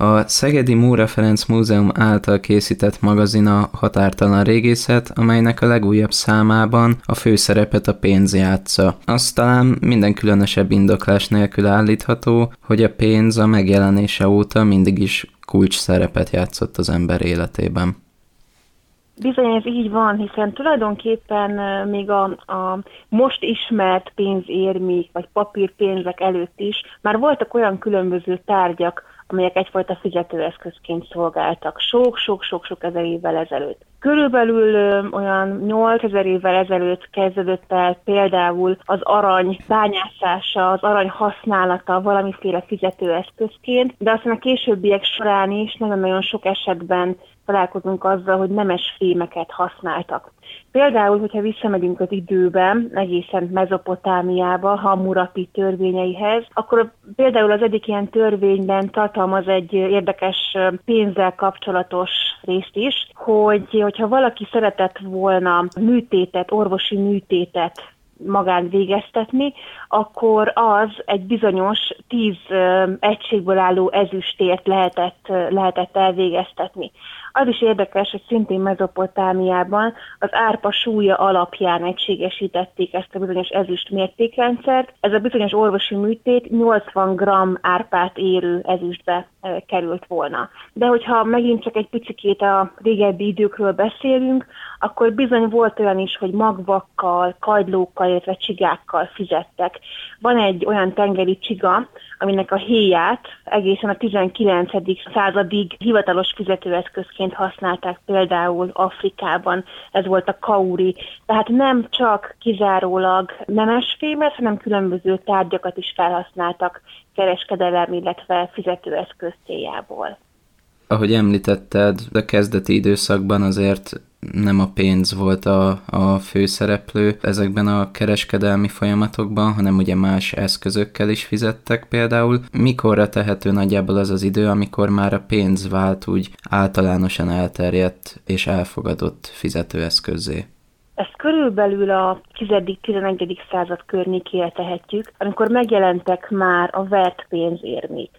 A Szegedi Múra Ferenc Múzeum által készített magazin a Határtalan Régészet, amelynek a legújabb számában a főszerepet a pénz játsza. Azt talán minden különösebb indoklás nélkül állítható, hogy a pénz a megjelenése óta mindig is kulcs szerepet játszott az ember életében. Bizony ez így van, hiszen tulajdonképpen még a, a most ismert pénzérmék vagy papírpénzek előtt is már voltak olyan különböző tárgyak, amelyek egyfajta fizetőeszközként szolgáltak sok-sok-sok-sok ezer évvel ezelőtt. Körülbelül ö, olyan 8000 évvel ezelőtt kezdődött el például az arany bányászása, az arany használata valamiféle fizetőeszközként, de aztán a későbbiek során is nagyon-nagyon sok esetben találkozunk azzal, hogy nemes fémeket használtak. Például, hogyha visszamegyünk az időben, egészen Mezopotámiába, Hammurapi törvényeihez, akkor például az egyik ilyen törvényben tartalmaz egy érdekes pénzzel kapcsolatos részt is, hogy hogyha valaki szeretett volna műtétet, orvosi műtétet magán végeztetni, akkor az egy bizonyos tíz egységből álló ezüstért lehetett, lehetett elvégeztetni. Az is érdekes, hogy szintén Mezopotámiában az árpa súlya alapján egységesítették ezt a bizonyos ezüst mértékrendszert. Ez a bizonyos orvosi műtét 80 g árpát érő ezüstbe került volna. De hogyha megint csak egy picit a régebbi időkről beszélünk, akkor bizony volt olyan is, hogy magvakkal, kajdlókkal, illetve csigákkal fizettek. Van egy olyan tengeri csiga, aminek a héját egészen a 19. századig hivatalos fizetőeszközként használták például Afrikában, ez volt a kauri. Tehát nem csak kizárólag nemesfémet, hanem különböző tárgyakat is felhasználtak kereskedelem, illetve fizetőeszköz céljából. Ahogy említetted, a kezdeti időszakban azért nem a pénz volt a, a főszereplő ezekben a kereskedelmi folyamatokban, hanem ugye más eszközökkel is fizettek például. Mikorra tehető nagyjából az az idő, amikor már a pénz vált úgy általánosan elterjedt és elfogadott fizetőeszközé? Ezt körülbelül a 10.-11. század környékére tehetjük, amikor megjelentek már a vert pénzérmék.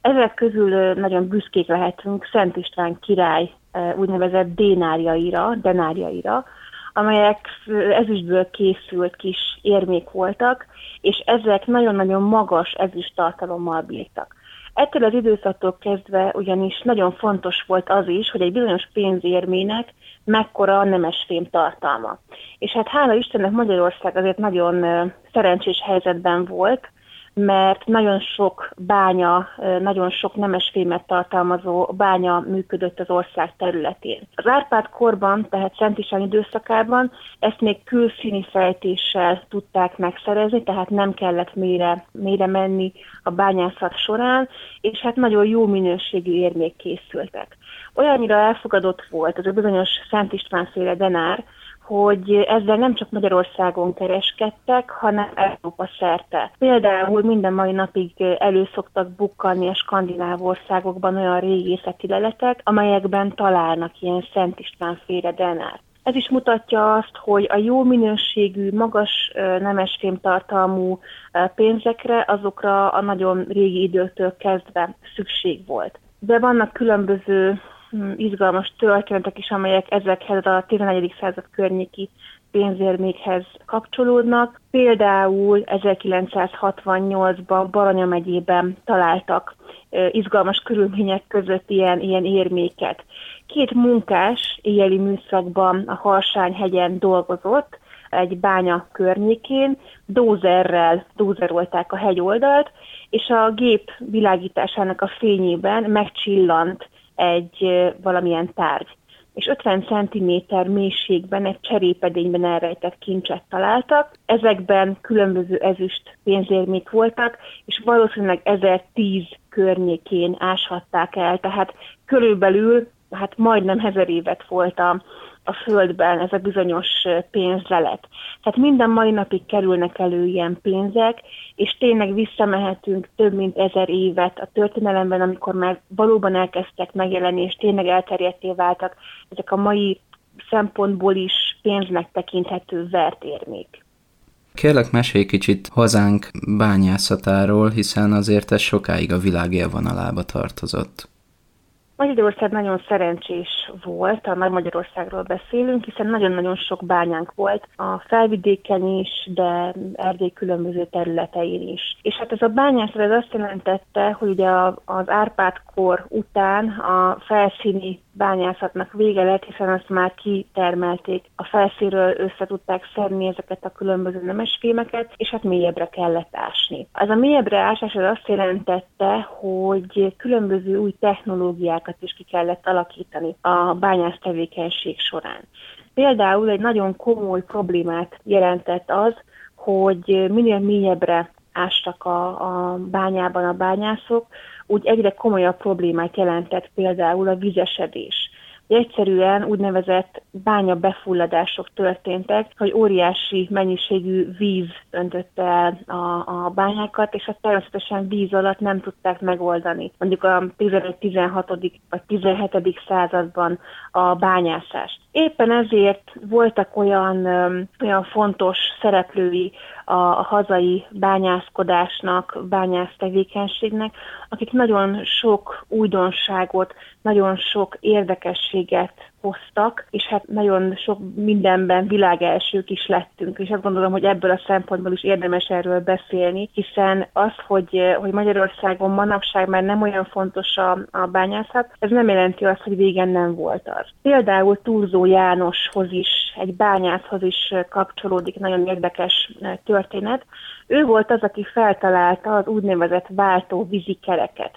Ezek közül nagyon büszkék lehetünk Szent István király úgynevezett dénárjaira, denárjaira, amelyek ezüstből készült kis érmék voltak, és ezek nagyon-nagyon magas ezüst tartalommal bírtak. Ettől az időszaktól kezdve ugyanis nagyon fontos volt az is, hogy egy bizonyos pénzérmének mekkora a nemesfém tartalma. És hát hála Istennek Magyarország azért nagyon szerencsés helyzetben volt, mert nagyon sok bánya, nagyon sok nemesfémet tartalmazó bánya működött az ország területén. Az Árpád korban, tehát Szent István időszakában ezt még külszíni fejtéssel tudták megszerezni, tehát nem kellett mélyre, mélyre menni a bányászat során, és hát nagyon jó minőségű érmék készültek. Olyannyira elfogadott volt az a bizonyos Szent István féle denár, hogy ezzel nem csak Magyarországon kereskedtek, hanem Európa szerte. Például minden mai napig elő szoktak bukkanni a skandináv országokban olyan régészeti leletek, amelyekben találnak ilyen Szent István féle denárt. Ez is mutatja azt, hogy a jó minőségű, magas nemesfém tartalmú pénzekre azokra a nagyon régi időtől kezdve szükség volt. De vannak különböző izgalmas történetek is, amelyek ezekhez a 11. század környéki pénzérmékhez kapcsolódnak. Például 1968-ban Baranya megyében találtak izgalmas körülmények között ilyen, ilyen érméket. Két munkás éjjeli műszakban a Harsány-hegyen dolgozott, egy bánya környékén, dózerrel dózerolták a hegyoldalt, és a gép világításának a fényében megcsillant egy valamilyen tárgy és 50 cm mélységben egy cserépedényben elrejtett kincset találtak. Ezekben különböző ezüst pénzérmék voltak, és valószínűleg 1010 környékén áshatták el, tehát körülbelül hát majdnem ezer évet volt a, a Földben ez a bizonyos pénzlelet. Tehát minden mai napig kerülnek elő ilyen pénzek, és tényleg visszamehetünk több mint ezer évet a történelemben, amikor már valóban elkezdtek megjelenni, és tényleg elterjedté váltak ezek a mai szempontból is pénznek tekinthető vertérmék. Kérlek, mesélj kicsit hazánk bányászatáról, hiszen azért ez sokáig a világ élvonalába tartozott. Magyarország nagyon szerencsés volt, a Nagy Magyarországról beszélünk, hiszen nagyon-nagyon sok bányánk volt a felvidéken is, de Erdély különböző területein is. És hát ez a bányászat ez azt jelentette, hogy ugye az Árpád kor után a felszíni bányászatnak vége lett, hiszen azt már kitermelték. A felszínről össze tudták szedni ezeket a különböző nemesfémeket, és hát mélyebbre kellett ásni. Az a mélyebbre ásás az azt jelentette, hogy különböző új technológiákat is ki kellett alakítani a bányász tevékenység során. Például egy nagyon komoly problémát jelentett az, hogy minél mélyebbre ástak a, a bányában a bányászok, úgy egyre komolyabb problémát jelentett például a vizesedés egyszerűen úgynevezett bánya befulladások történtek, hogy óriási mennyiségű víz öntötte el a, a bányákat, és azt természetesen víz alatt nem tudták megoldani. Mondjuk a 15-16. vagy 17. században a bányászást. Éppen ezért voltak olyan, olyan fontos szereplői a, hazai bányászkodásnak, bányász tevékenységnek, akik nagyon sok újdonságot, nagyon sok érdekességet hoztak, és hát nagyon sok mindenben világelsők is lettünk, és azt gondolom, hogy ebből a szempontból is érdemes erről beszélni, hiszen az, hogy, hogy Magyarországon manapság már nem olyan fontos a, a bányászat, ez nem jelenti azt, hogy végen nem volt az. Például Túlzó Jánoshoz is, egy bányászhoz is kapcsolódik nagyon érdekes történet. Ő volt az, aki feltalálta az úgynevezett váltó vízikereket.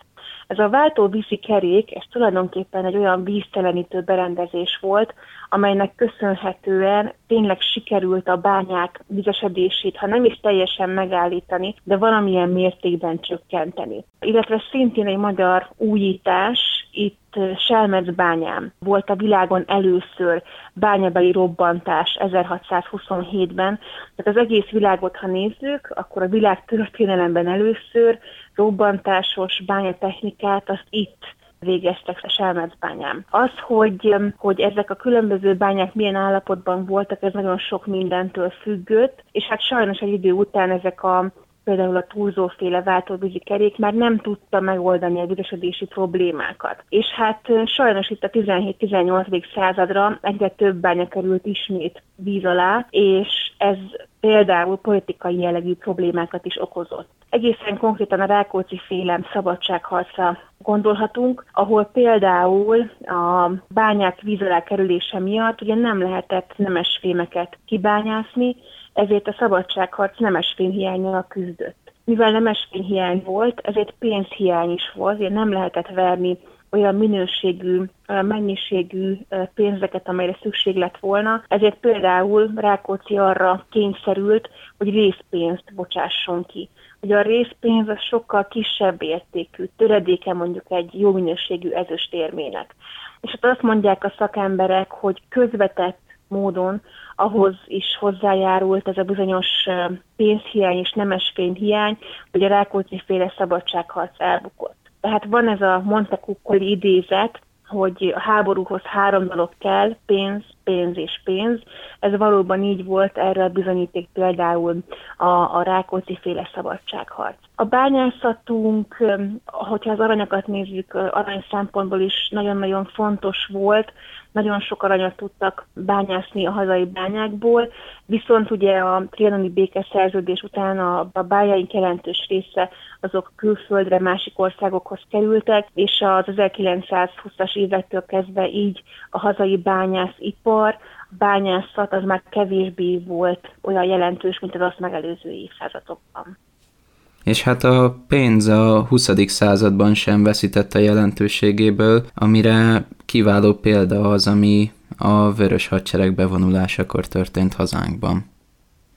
Ez a váltó vízi kerék, ez tulajdonképpen egy olyan víztelenítő berendezés volt, amelynek köszönhetően tényleg sikerült a bányák vizesedését, ha nem is teljesen megállítani, de valamilyen mértékben csökkenteni. Illetve szintén egy magyar újítás, itt Selmec bányám volt a világon először bányabeli robbantás 1627-ben. Tehát az egész világot, ha nézzük, akkor a világ történelemben először robbantásos bányatechnikát azt itt végeztek a Selmec bányám. Az, hogy, hogy ezek a különböző bányák milyen állapotban voltak, ez nagyon sok mindentől függött, és hát sajnos egy idő után ezek a például a túlzóféle váltóvízi kerék már nem tudta megoldani a vizesödési problémákat. És hát sajnos itt a 17-18. századra egyre több bánya került ismét víz alá, és ez például politikai jellegű problémákat is okozott. Egészen konkrétan a Rákóczi félem szabadságharca gondolhatunk, ahol például a bányák víz alá kerülése miatt ugye nem lehetett nemesfémeket kibányászni, ezért a szabadságharc nemesfémhiányjal küzdött. Mivel nemesfémhiány volt, ezért pénzhiány is volt, ezért nem lehetett verni olyan minőségű, mennyiségű pénzeket, amelyre szükség lett volna. Ezért például Rákóczi arra kényszerült, hogy részpénzt bocsásson ki. Ugye a részpénz az sokkal kisebb értékű, töredéke mondjuk egy jó minőségű ezüstérmének. És hát azt mondják a szakemberek, hogy közvetett módon ahhoz is hozzájárult ez a bizonyos pénzhiány és nemesfényhiány, hogy a Rákóczi féle szabadságharc elbukott. Tehát van ez a Montecuccoli idézet, hogy a háborúhoz három dolog kell, pénz, pénz és pénz. Ez valóban így volt, erre a bizonyíték például a, a Rákóczi féle szabadságharc. A bányászatunk, hogyha az aranyakat nézzük, arany szempontból is nagyon-nagyon fontos volt, nagyon sok aranyat tudtak bányászni a hazai bányákból, viszont ugye a trianoni békeszerződés után a, bányáink jelentős része azok külföldre, másik országokhoz kerültek, és az 1920-as évektől kezdve így a hazai bányászipar, bányászat az már kevésbé volt olyan jelentős, mint az azt megelőző évszázadokban. És hát a pénz a 20. században sem veszítette jelentőségéből, amire kiváló példa az, ami a Vörös Hadsereg bevonulásakor történt hazánkban.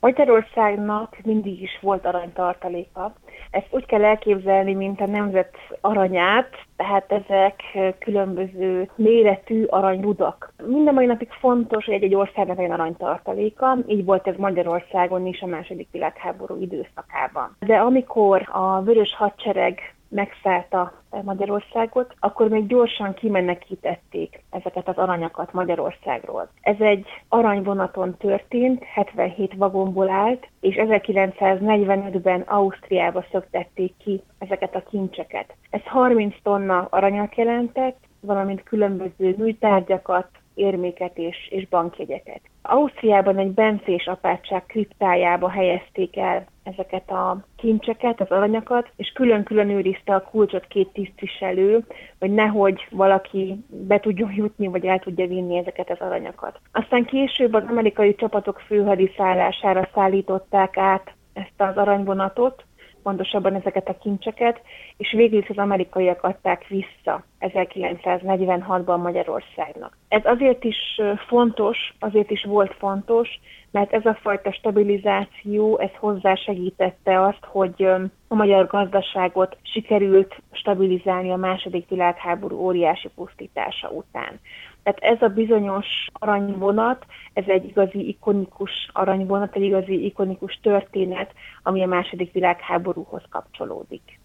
Magyarországnak mindig is volt aranytartaléka. Ezt úgy kell elképzelni, mint a nemzet aranyát, tehát ezek különböző méretű aranyrudak. Minden mai napig fontos, hogy egy-egy országnak legyen aranytartaléka, így volt ez Magyarországon is a második világháború időszakában. De amikor a Vörös Hadsereg megszállta Magyarországot, akkor még gyorsan kimenekítették ezeket az aranyakat Magyarországról. Ez egy aranyvonaton történt, 77 vagomból állt, és 1945-ben Ausztriába szöktették ki ezeket a kincseket. Ez 30 tonna aranyat jelentett, valamint különböző műtárgyakat, érméket és, és bankjegyeket. Ausztriában egy bencés apátság kriptájába helyezték el ezeket a kincseket, az aranyakat, és külön-külön őrizte a kulcsot két tisztviselő, hogy nehogy valaki be tudjon jutni, vagy el tudja vinni ezeket az aranyakat. Aztán később az amerikai csapatok főhadiszállására szállították át ezt az aranyvonatot, pontosabban ezeket a kincseket, és végül az amerikaiak adták vissza 1946-ban Magyarországnak. Ez azért is fontos, azért is volt fontos, mert ez a fajta stabilizáció, ez hozzásegítette azt, hogy a magyar gazdaságot sikerült stabilizálni a második világháború óriási pusztítása után. Tehát ez a bizonyos aranyvonat, ez egy igazi ikonikus aranyvonat, egy igazi ikonikus történet, ami a második világháborúhoz kapcsolódik.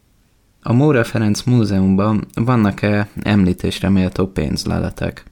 A Móra Ferenc Múzeumban vannak-e említésre méltó pénzleletek?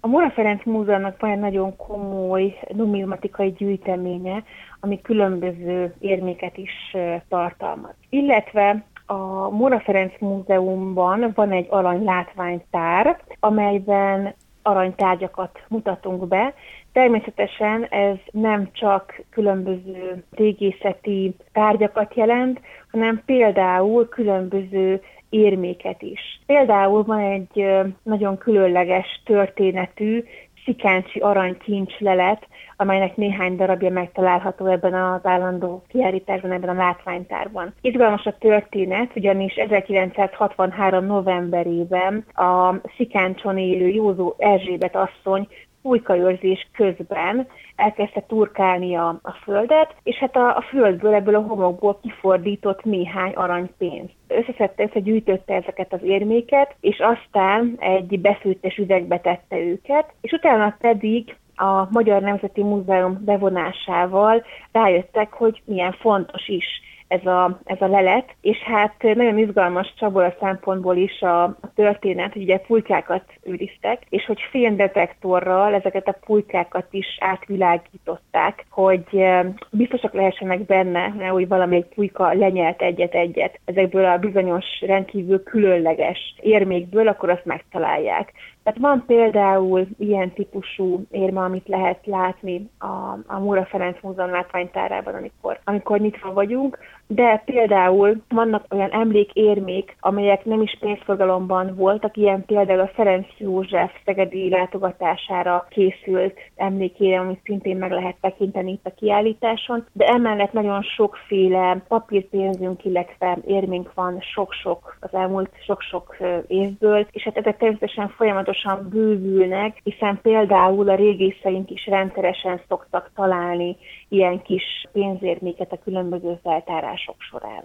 A Móra Ferenc Múzeumnak van egy nagyon komoly numizmatikai gyűjteménye, ami különböző érméket is tartalmaz. Illetve a Móra Ferenc Múzeumban van egy arany látványtár, amelyben aranytárgyakat mutatunk be. Természetesen ez nem csak különböző régészeti tárgyakat jelent, hanem például különböző érméket is. Például van egy nagyon különleges történetű szikáncsi aranykincs lelet, amelynek néhány darabja megtalálható ebben az állandó kiállításban, ebben a látványtárban. Izgalmas a történet, ugyanis 1963. novemberében a Szikáncson élő Józó Erzsébet asszony pulykaőrzés közben elkezdte turkálni a, a földet, és hát a, a földből, ebből a homokból kifordított néhány aranypénzt. Összeszedte, összegyűjtötte ezeket az érméket, és aztán egy beszűttes üvegbe tette őket, és utána pedig a Magyar Nemzeti Múzeum bevonásával rájöttek, hogy milyen fontos is ez a, ez a lelet, és hát nagyon izgalmas Csabor a szempontból is a, történet, hogy ugye pulykákat őriztek, és hogy fénydetektorral ezeket a pulykákat is átvilágították, hogy biztosak lehessenek benne, hogy valami egy pulyka lenyelt egyet-egyet ezekből a bizonyos rendkívül különleges érmékből, akkor azt megtalálják. Tehát van például ilyen típusú érme, amit lehet látni a, a Múra Ferenc Múzeum látványtárában, amikor, amikor nyitva vagyunk, de például vannak olyan emlékérmék, amelyek nem is pénzforgalomban voltak, ilyen például a Ferenc József szegedi látogatására készült emlékére, amit szintén meg lehet tekinteni itt a kiállításon, de emellett nagyon sokféle papírpénzünk, illetve érménk van sok-sok az elmúlt sok-sok évből, és hát ezek természetesen folyamatosan bővülnek, hiszen például a régészeink is rendszeresen szoktak találni ilyen kis pénzérméket a különböző feltárások során.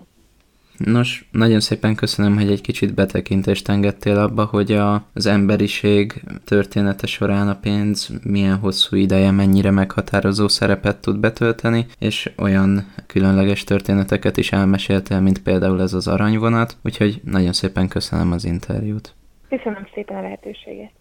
Nos, nagyon szépen köszönöm, hogy egy kicsit betekintést engedtél abba, hogy a, az emberiség története során a pénz milyen hosszú ideje, mennyire meghatározó szerepet tud betölteni, és olyan különleges történeteket is elmeséltél, mint például ez az aranyvonat, úgyhogy nagyon szépen köszönöm az interjút. Köszönöm szépen a lehetőséget.